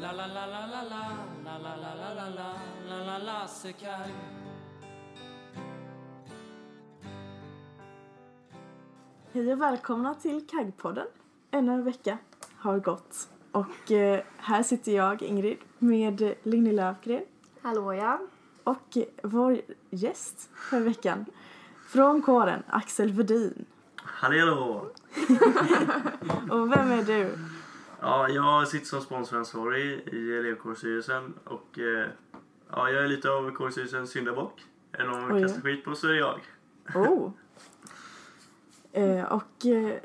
la La la la la la la La la la la la la La la la se cae Hej och välkomna till Kaggpodden. Ännu en vecka har gått och eh, här sitter jag, Ingrid, med Linni Löfgren Hallå ja. och vår gäst för veckan från kåren, Axel Vedin. Hallå! Och vem är du? Ja, jag sitter som sponsoransvarig i elevkårsstyrelsen och eh, ja, jag är lite av kårstyrelsens syndabock. Är någon Oj. vi kastar skit på så är det jag. Oh. Eh, och eh,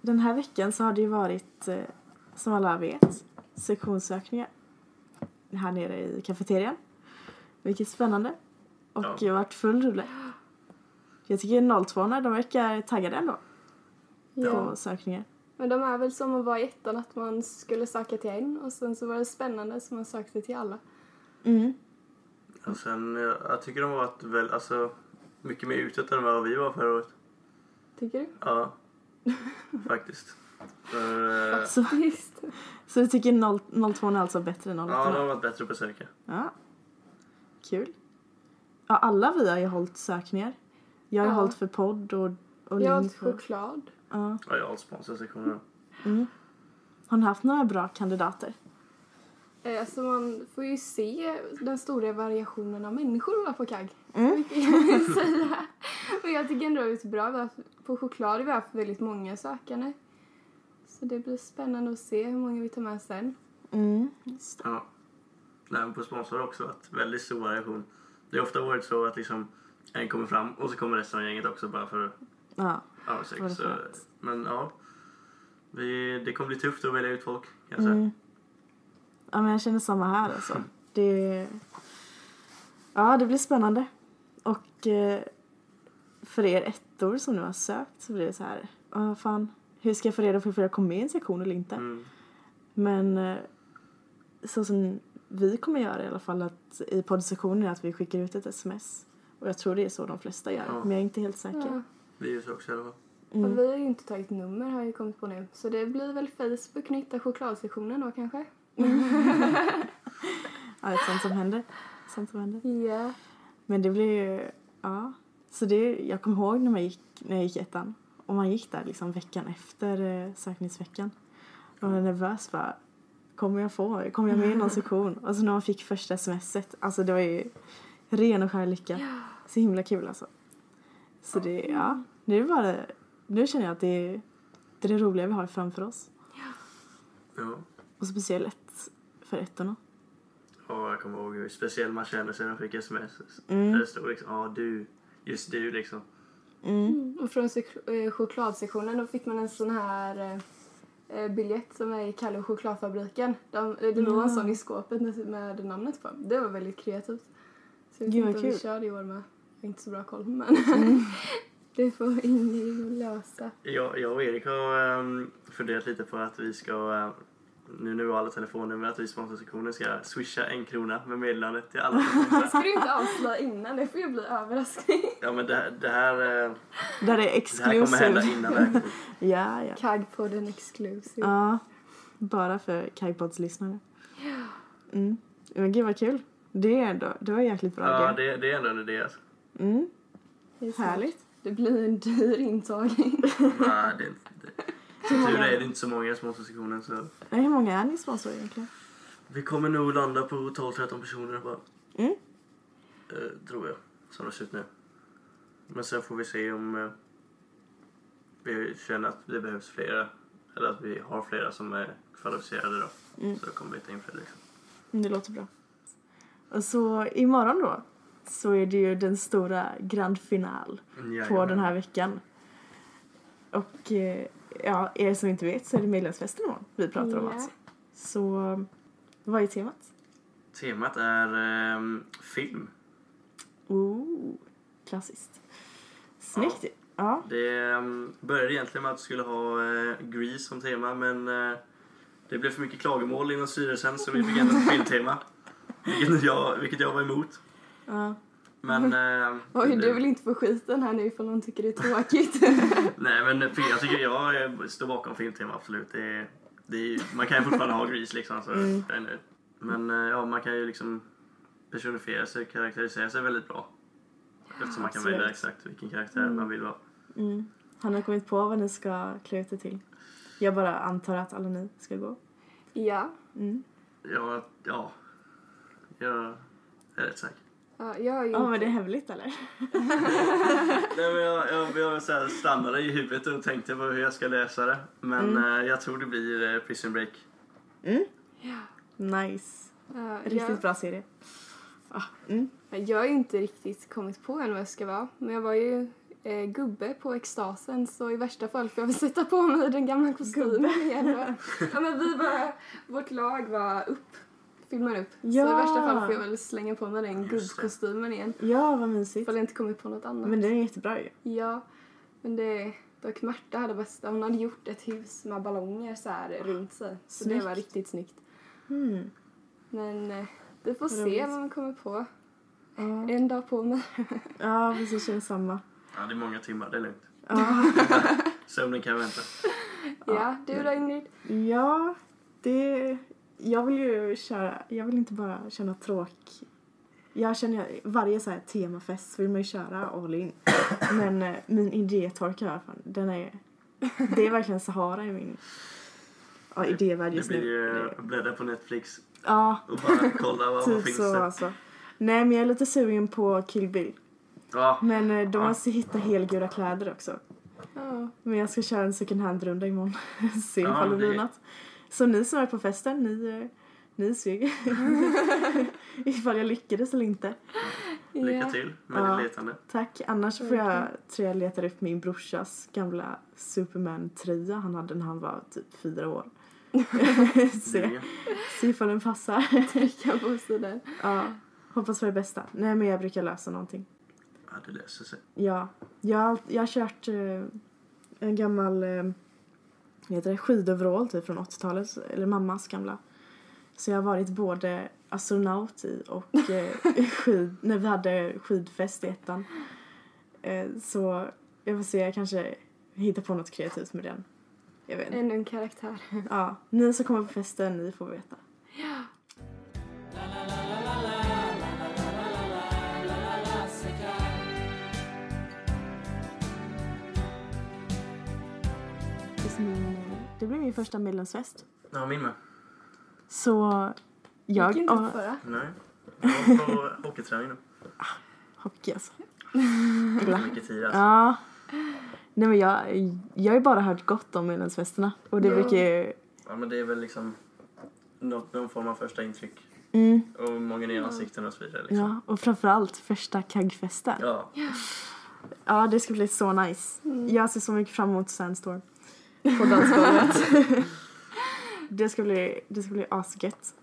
den här veckan så har det ju varit, eh, som alla vet, sektionssökningar här nere i kafeterian. Vilket är spännande. Och Ja. det har varit full rulle. Jag tycker 02 de verkar taggade ändå ja. på sökningar. Men de är väl som att vara i ettan, att man skulle söka till en och sen så var det spännande så man sökte till alla. Mm. Och sen, eh, jag tycker de har varit väl, alltså, mycket mer utåt än vad vi var förra året. Tycker du? Ja, faktiskt. För, eh, Så, Visst. så du tycker 0, 02 är alltså bättre än 01? ja, de har varit bättre på att söka. Ja. Kul. Ja, alla vi har ju hållit sökningar. Jag har Ja. hållit för podd och, och Jag link. och- choklad. Ja. Ja, jag har sponsorsektionen. Har ni haft några bra kandidater? Eh, Så man får ju se den stora variationen av människor vi har på KAG. Mm. Kan man säga. Och jag tycker ändå att det är bra. Vi har haft- På choklad har vi haft väldigt många sökande. Så det blir spännande att se hur många vi tar med sen. Mm. Ja. Nej, men på sponsor har det också varit väldigt stor variation. Det har ofta varit så att liksom en kommer fram och så kommer resten av gänget också bara för Ja. Ja, Var sex. Så, skönt? men ja. Vi, det kommer bli tufft att välja ut folk kan jag säga. Mm. ja, men jag känner samma här alltså. Det, ja, det blir spännande. Och eh, för er ettor som nu har sökt så blir det så här, ja fan, hur ska jag få reda på ifall jag kommer med i en sektion eller inte? Mm. Men eh, så som vi kommer göra i alla fall att i poddsektionen är att vi skickar ut ett sms. Och jag tror det är så de flesta gör, Ja. men jag är inte helt säker. Ja. Vi gör så också i alla fall. Mm. Och vi har ju inte tagit nummer har jag ju kommit på nu. Så det blir väl Facebook knytta chokladsektionen då kanske? Ja, det är sånt som händer. Sånt som händer. Ja. Men det blir ju, ja. Så det, jag kommer ihåg när, man gick, när jag gick ettan. Och man gick där liksom veckan efter eh, sökningsveckan. Och var nervös bara. Kommer jag få? Kommer jag med i någon sektion? Och så när man fick första smset. Alltså det var ju ren och skär lycka. Så himla kul alltså. Så det, ja. Nu är det bara, nu känner jag att det är det, är det roliga vi har framför oss. Ja. Och speciellt för ettorna. Och jag kommer ihåg hur speciell man kände sig när man fick sms. Mm. Där det stod liksom, ja du, just du liksom. Mm. Och från eh, chokladsektionen då fick man en sån här eh, eh, biljett som är i Kalle och chokladfabriken. De, det låg en sån i skåpet med, med namnet på. Det var väldigt kreativt. Så jag vet Gud, inte om vi kul. kör i år med. Jag har inte så bra koll men det får Ingrid lösa. Jag, jag och Erik har um, funderat lite på att vi ska, eh, nu när vi har alla telefonnummer, att vi sponsorsektionen ska swisha en krona med meddelandet till alla kommer. Ska du inte avslöja innan? Det får ju bli överraskning. Ja men det, det här, eh, Där är det här kommer hända exclusive. innan verkligen. Ja, ja. Kag på den exclusive. Ja, bara för Kagpods lyssnare. Mm. Men gud vad kul. Det, är ändå, det var jäkligt bra Ja, det, det är ändå en idé alltså. Mm, härligt. Det blir en dyr intagning. Nej, det är inte det. Som tur är är det inte så många i sponsorsektionen så Nej, hur många är ni sponsor egentligen? vi kommer nog landa på 12-13 personer bara. Mm. Eh, tror jag, som det ser ut nu. Men sen får vi se om eh, vi känner att det behövs flera. Eller att vi har flera som är kvalificerade då. Mm. Så då kommer vi ta in fler liksom. Mm, Det låter bra. Och så imorgon då så är det ju den stora grand final på den här veckan. Och eh, ja, er som inte vet så är det medlemsfesten imorgon vi pratar om Ja. alltså. Så vad är temat? Temat är ehm, film. Ooh, klassiskt. Snyggt ju. Ja. Det ehm, började egentligen med att vi skulle ha uh, Grease som tema men eh, det blev för mycket klagomål inom styrelsen så vi fick ändra ett filmtema. Vilket jag, vilket jag var emot. Ja. Men... eh, Oj, du vill inte få skiten här nu ifall någon tycker det är tråkigt. Nej men jag tycker jag står bakom filmtema absolut. Det är, det är, man kan ju fortfarande ha Grease liksom. Så Mm. jag är nöjd. Men eh, ja, man kan ju liksom personifiera sig, karaktärisera sig väldigt bra. Eftersom man kan Absolut. välja exakt vilken karaktär man vill vara. Mm. Han har kommit på vad ni ska klä ut er till. Jag bara antar att alla ni ska gå. ja. Mm. Ja, ja. Jag är rätt säker. Ja, jag är ju Ja, men det är hemligt eller? Nej, men jag, jag, jag så här stannade i huvudet och tänkte på hur jag ska läsa det. Men Mm. eh, jag tror det blir eh, Prison Break. Nice. Ja, Riktigt jag, bra serie. Ah, mm. jag har ju inte riktigt kommit på än vad jag ska vara. Men jag var ju eh, gubbe på extasen så i värsta fall får jag väl sätta på mig den gamla kostymen igen. ja, men vi bara, vårt lag var upp, filmar upp. Så i Ja. värsta fall får jag väl slänga på mig den gubbkostymen igen. Ja, vad mysigt. Ifall jag inte kommit på något annat. Men det är jättebra ju. Ja, men det... Dock Märta hade bästa. Hon hade gjort ett hus med ballonger så här runt sig. Så Snyggt. det var riktigt snyggt. Mm. Men eh, vi får se vad man kommer på. Ja. En dag på mig. ja, precis. Känns samma. Ja, det är många timmar, det är lugnt. Ja. Sömnen kan vänta. ja, du då Ingrid? ja, det... Jag vill ju köra... Jag vill inte bara känna tråk... Jag känner varje så här temafest så vill man ju köra all in. Men eh, min idétorka i alla fall, den är... Det är verkligen Sahara i min ja, idévärld Det just blir nu. ju Det- bläddra på Netflix Ja, och bara kolla vad, vad typ finns så det. alltså. Nej, men jag är lite sugen på Kill Bill. Ja, Men eh, då Ja. måste hitta helgula kläder också. Ja. Men jag ska köra en second hand-runda imorgon. Se Ja, ifall det blir det- något. Så ni som är på festen, ni, ni ser ifall jag lyckades eller inte. lycka till med Ja. ditt letande. Tack. Annars får jag, tror jag letar upp min brorsas gamla Superman-tröja han hade när han var typ fyra år. se, se ifall den passar. Trycka på sidan. ja, hoppas för det bästa. Nej men jag brukar lösa någonting. Ja, det löser sig. Ja, jag, har- jag har kört eh, en gammal eh, vad heter det, skidoverall typ från 80-talet, eller mammas gamla. Så jag har varit både astronaut i och eh, skid, när vi hade skidfest i ettan. Eh, så jag får se, jag kanske hittar på något kreativt med den. Jag vet. Ännu en karaktär. Ja, ni som kommer på festen, ni får veta. Är min- Det blir min första medlemsfest. Ja, min med. Så jag... Gick inte ja, förra. Nej. Jag var på hockeyträning nu. hockey alltså. Mycket tid alltså. Ja. Nej men jag, jag har ju bara hört gott om medlemsfesterna. Och det Ja. brukar ju... Ja, men det är väl liksom något, någon form av första intryck. Mm, Och många nya ansikten och så vidare. Liksom. ja, och framförallt första kaggfesten. Ja. Ja, det ska bli så nice. Jag ser så mycket fram emot Sandstorm på dansgolvet. det, ska bli, det ska bli asgött.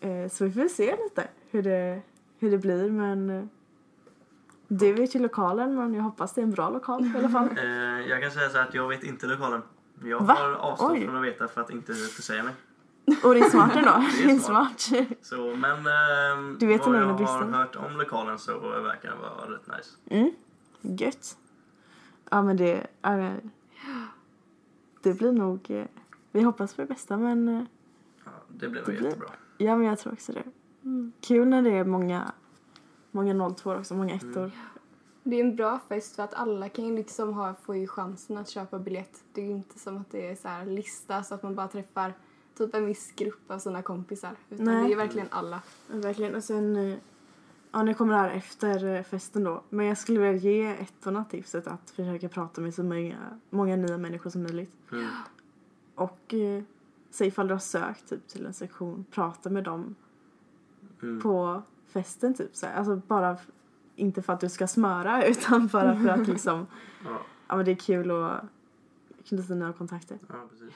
Eh, så vi får se lite hur det, hur det blir, men eh, du vet ju lokalen, men jag hoppas det är en bra lokal i alla fall. Eh, jag kan säga så här att jag vet inte lokalen. Jag Va? har avstått Oj. från att veta för att inte försäga mig. Och det är smart ändå. Det är är smart. Så, men ehm, Du vet vad jag har hört om lokalen så verkar den vara rätt nice. Mm, gött. Ja, men det... det blir nog... eh, Vi hoppas på det bästa, men... eh, Ja, det blir nog Det blir- jättebra. Ja, men jag tror också det. Kul när det är många, många 02 också, många ettor. Det är en bra fest för att alla kan ju liksom ha, få ju chansen att köpa biljett. Det är ju inte som att det är så här lista så att man bara träffar typ en viss grupp av sina kompisar. Utan Nej. det är verkligen alla. Ja, Verkligen. Och sen, eh, ja nu kommer det här efter eh, festen då. Men jag skulle vilja ge ettorna tipset att försöka prata med så många, många nya människor som möjligt. Mm. Och eh, säg ifall du har sökt typ till en sektion, prata med dem Mm. på festen typ. Så. Alltså bara, inte för att du ska smöra utan bara för att liksom, Ja, ja men det är kul att knyta nya kontakter. ja, precis.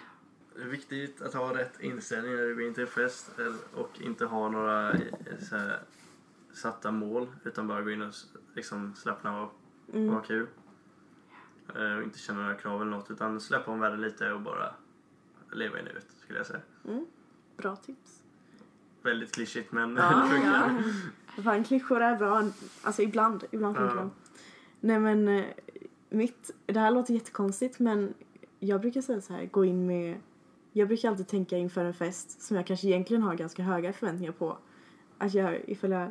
Det är viktigt att ha rätt inställning när du går in till en fest och inte ha några eh, så här, satta mål utan bara gå in och liksom slappna av och ha kul. Eh, Och inte känna några krav eller något utan släppa om världen lite och bara leva i nuet skulle jag säga. Bra tips. Väldigt klyschigt men Ja, det funkar. ja. Fan, klyschor är bra. Alltså ibland, ibland funkar Ja. de. Nej men, eh, mitt, det här låter jättekonstigt men jag brukar säga så här, gå in med, jag brukar alltid tänka inför en fest som jag kanske egentligen har ganska höga förväntningar på. Att jag, ifall jag,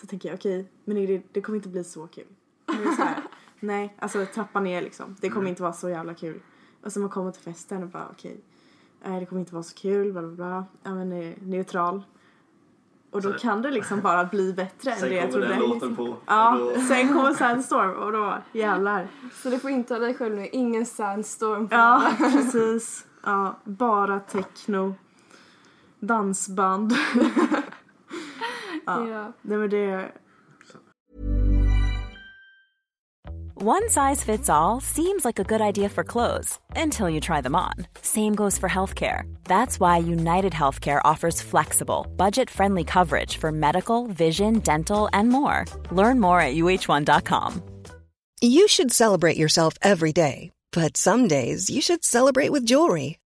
så tänker jag okej, men det, det kommer inte bli så kul. Men så här, nej, alltså trappa ner liksom. Det kommer inte vara så jävla kul. Och så man kommer till festen och bara okej, nej det kommer inte vara så kul, bla bla bla. Ja men eh, neutral. Och då Så- kan det liksom bara bli bättre än Sen det jag kommer trodde. den låten på. Ja, då- sen kommer Sandstorm och då jävlar. Så du får inte dig själv nu. Ingen sandstorm. på Ja, precis. Ja, bara techno. Dansband. Ja. Ja. Nej men det, One size fits all seems like a good idea for clothes until you try them on. Same goes for healthcare. That's why United Healthcare offers flexible, budget friendly coverage for medical, vision, dental, and more. Learn more at uh1.com. You should celebrate yourself every day, but some days you should celebrate with jewelry.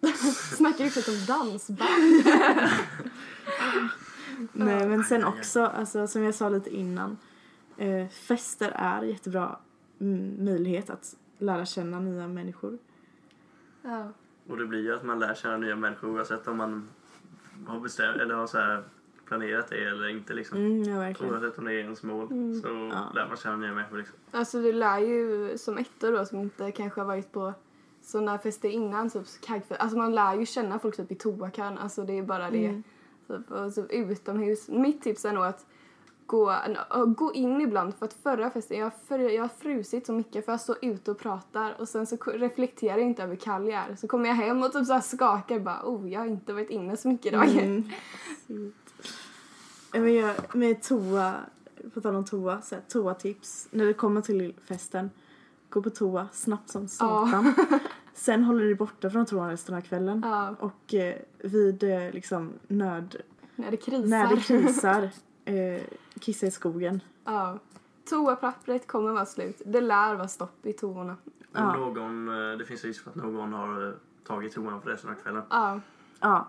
Snackar ju skit om dansband. nej men sen också, alltså som jag sa lite innan. Eh, fester är jättebra mm, möjlighet att lära känna nya människor. Ja. Och det blir ju att man lär känna nya människor oavsett om man har bestämt eller har så här planerat det eller inte liksom. Mm, ja verkligen. Oavsett om det är ens mål så Ja. lär man känna nya människor liksom. Alltså du lär ju som ettor då som inte kanske har varit på sådana fester innan, typ kagfest. Alltså man lär ju känna folk typ i toakön. Alltså det är bara det. Typ, och typ utomhus. Mitt tips är nog att gå, äh, gå in ibland för att förra festen, jag, för, jag har frusit så mycket för jag står ute och pratar och sen så reflekterar jag inte över kall jag är. Så kommer jag hem och typ så här skakar bara oh jag har inte varit inne så mycket idag. Eh, Men jag, med toa, på tal om toa, så här, toatips. När det kommer till festen, gå på toa snabbt som satan. Sen håller du dig borta från toan resten av kvällen. Ja. Och eh, vid eh, liksom nöd, När det krisar. när det krisar, eh, kissa i skogen. Ja. Toapappret kommer vara slut. Det lär vara stopp i toorna. Om någon, eh, det finns risk för att någon har eh, tagit toan för resten av kvällen. Ja. Ja,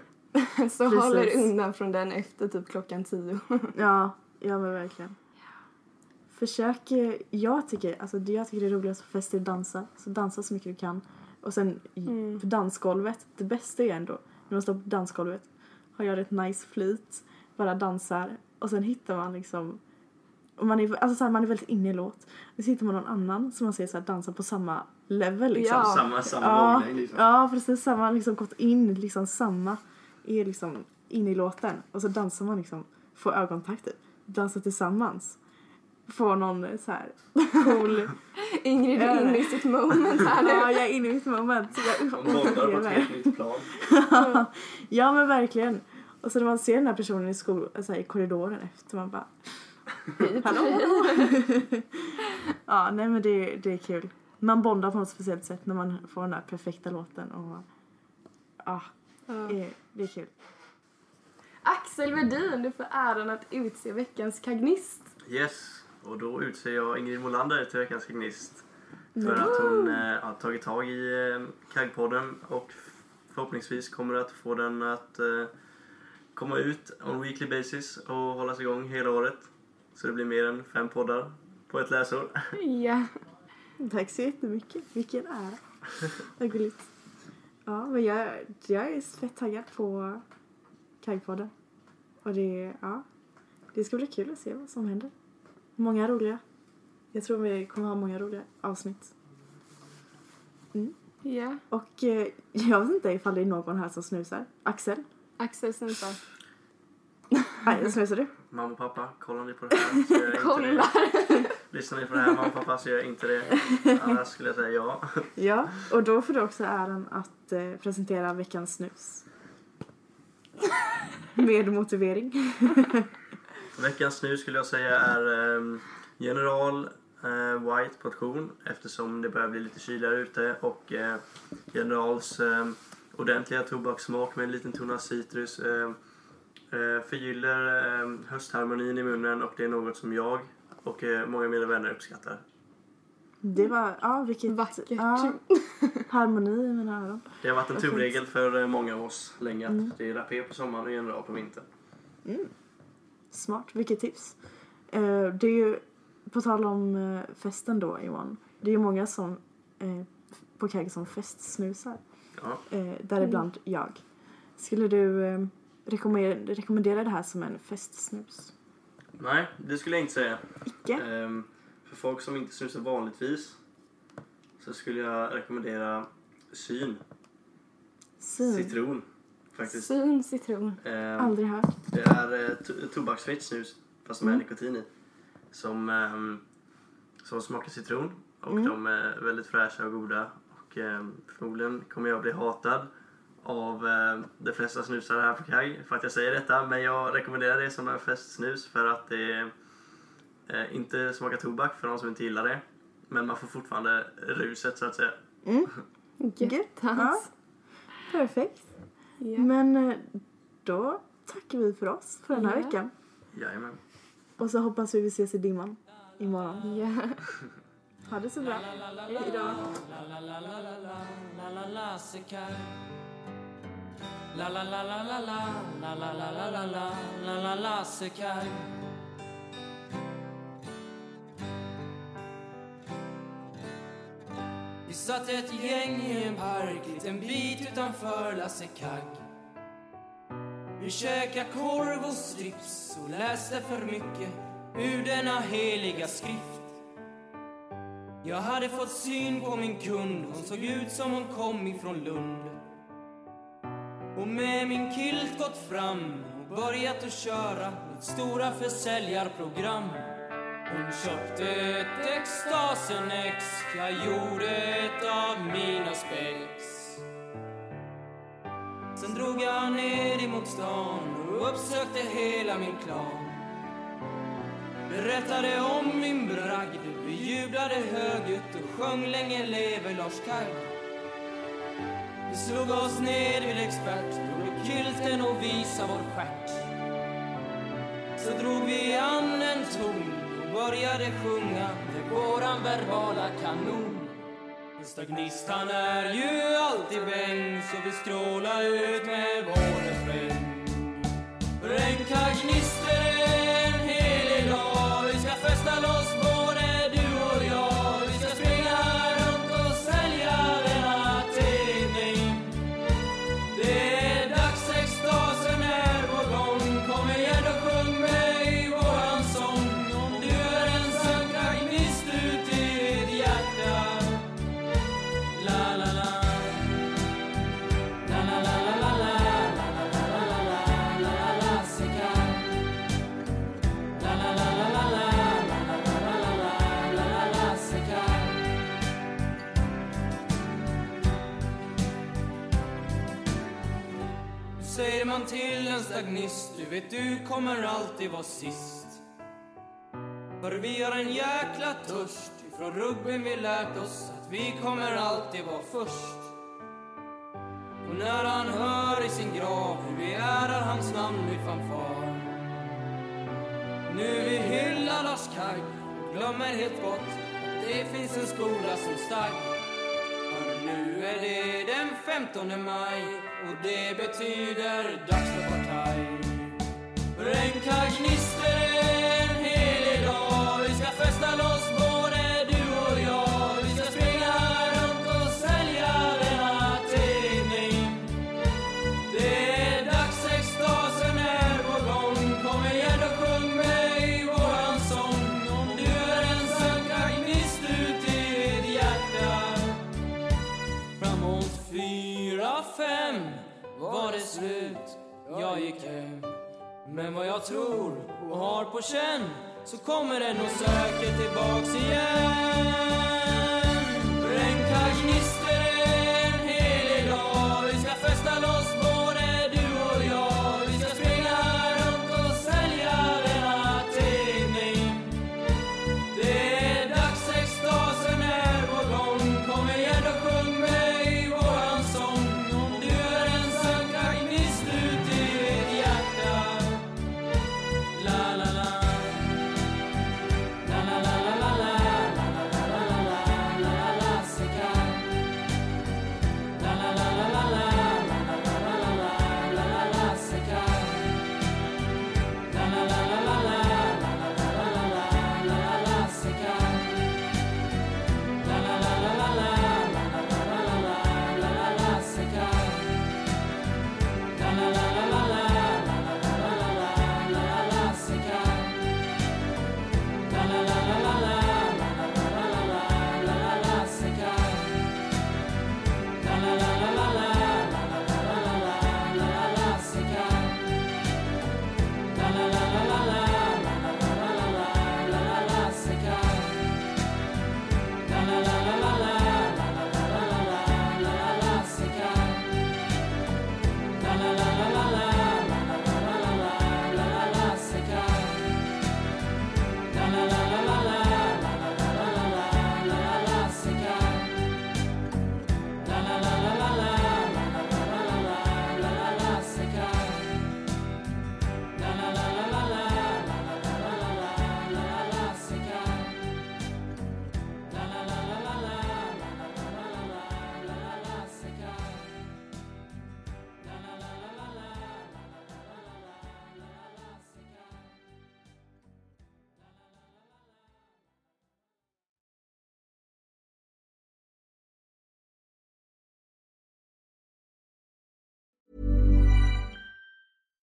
Så håll er undan från den efter typ klockan tio. ja, ja men verkligen. Försök, jag tycker, alltså det jag tycker är roligast på fester att dansa. Så dansa så mycket du kan. Och sen i- på dansgolvet, det bästa är ändå när man står på dansgolvet, har jag ett nice flyt, bara dansar och sen hittar man liksom och man är, alltså så här, man är väldigt inne i låt. Och så hittar man någon annan som man ser så här, dansa på samma level liksom. Ja. Samma, samma Ja, våglängd liksom. ja precis samma, liksom gått in liksom samma, är liksom inne i låten och så dansar man liksom få ögonkontakt typ. Dansa tillsammans. Få någon eh, så här cool... Ingrid är inne i sitt moment här nu. ja, jag är inne i mitt moment. Jag De bondar på ett helt nytt plan. ja men verkligen. Och så när man ser den här personen i, skol, så här, i korridoren efter man bara Hallå? ja nej men det, det är kul. Man bondar på något speciellt sätt när man får den här perfekta låten och ja, det, det är kul. Axel Wedin, du får äran att utse veckans kagnist. Yes, och då utser jag Ingrid Molander till veckans gnist. För att hon eh, har tagit tag i eh, Kaggpodden och förhoppningsvis kommer att få den att eh, komma ut on weekly basis och hållas igång hela året. Så det blir mer än fem poddar på ett läsår. Ja. Tack så jättemycket. Vilken ära. Vad gulligt. Ja, men jag, jag är fett taggad på Kaggpodden. Och det, ja, det ska bli kul att se vad som händer. Många roliga. Jag tror vi kommer ha många roliga avsnitt. Ja. Och eh, jag vet inte ifall det är någon här som snusar. Axel? Axel snusar. Nej, snusar du? Mamma och pappa, kollar ni på det här så gör jag inte Kolla. det. Lyssnar ni på det här mamma och pappa så gör jag inte det. Annars skulle jag säga ja. Ja, och då får du också äran att eh, presentera veckans snus. Med motivering. Veckans nu skulle jag säga är ehm, General eh, White portion eftersom det börjar bli lite kyligare ute och eh, Generals eh, ordentliga tobakssmak med en liten ton av citrus eh, eh, förgyller eh, höstharmonin i munnen och det är något som jag och eh, många av mina vänner uppskattar. Det var, ja vilket... Vackert. Ja, harmoni i mina öron. Det har varit en tumregel för eh, många av oss länge att det är rapé på sommaren och General på vintern. Smart, vilket tips. Eh, det är ju, på tal om eh, festen då Johan. Det är ju många som eh, på kagg som festsnusar. Ja. Däribland jag. Skulle du rekommendera, rekommendera det här som en festsnus? Nej, det skulle jag inte säga. Icke? Ehm, för folk som inte snusar vanligtvis så skulle jag rekommendera syn, Syn? citron faktiskt. Syn citron. Ehm, Aldrig hört. det är eh, to- tobaksfritt snus fast Mm. med nikotin i. Som, ehm, som smakar citron och Mm. de är väldigt fräscha och goda. Och ehm, förmodligen kommer jag bli hatad av eh, de flesta snusare här på Kagg för att jag säger detta. Men jag rekommenderar det som en festsnus för att det eh, inte smakar tobak för de som inte gillar det. Men man får fortfarande ruset så att säga. Gött. Göttans. Perfekt. Ja. Men eh, då tackar vi för oss för den här Ja. veckan. Jajamän. Och så hoppas vi vi ses i dimman imorgon. Ja. Ha det så bra. Hejdå. La la la la la la la la la. La la la la la la la la la Vi satt ett gäng i en park liten bit utanför Lasse Kagg. Vi käkade korv och strips och läste för mycket ur denna heliga skrift. Jag hade fått syn på min kund, hon såg ut som hon kom ifrån Lund. Och med min kilt gått fram och börjat att köra mitt stora försäljarprogram. Hon köpte ett Extasen ex jag gjorde ett av mina spex. Sen drog jag ner emot stan och uppsökte hela min klan. Berättade om min bragd, vi jublade högljutt och sjöng länge leve Lars Kagg. Vi slog oss ner vid expert, drog kilten och visa vår stjärt. Så drog vi an en ton började sjunga med våran verbala kanon. Nästa gnistan är ju alltid bäng så vi strålar ut med vår refräng. För gnistor man till en stagnist. Du vet du kommer alltid vara sist. För vi har en jäkla törst. Ifrån rugbyn vi lärt oss att vi kommer alltid vara först. Och när han hör i sin grav hur vi ärar hans namn i fanfar. Nu vi hyllar Lars Kaj och glömmer helt bort att det finns en skola som stark nu är det den 15 maj och det betyder dags för partaj. För en en helig dag Vi ska festa loss på slut Jag gick hem. Men vad jag tror och har på känn Så kommer den och söker tillbaks igen.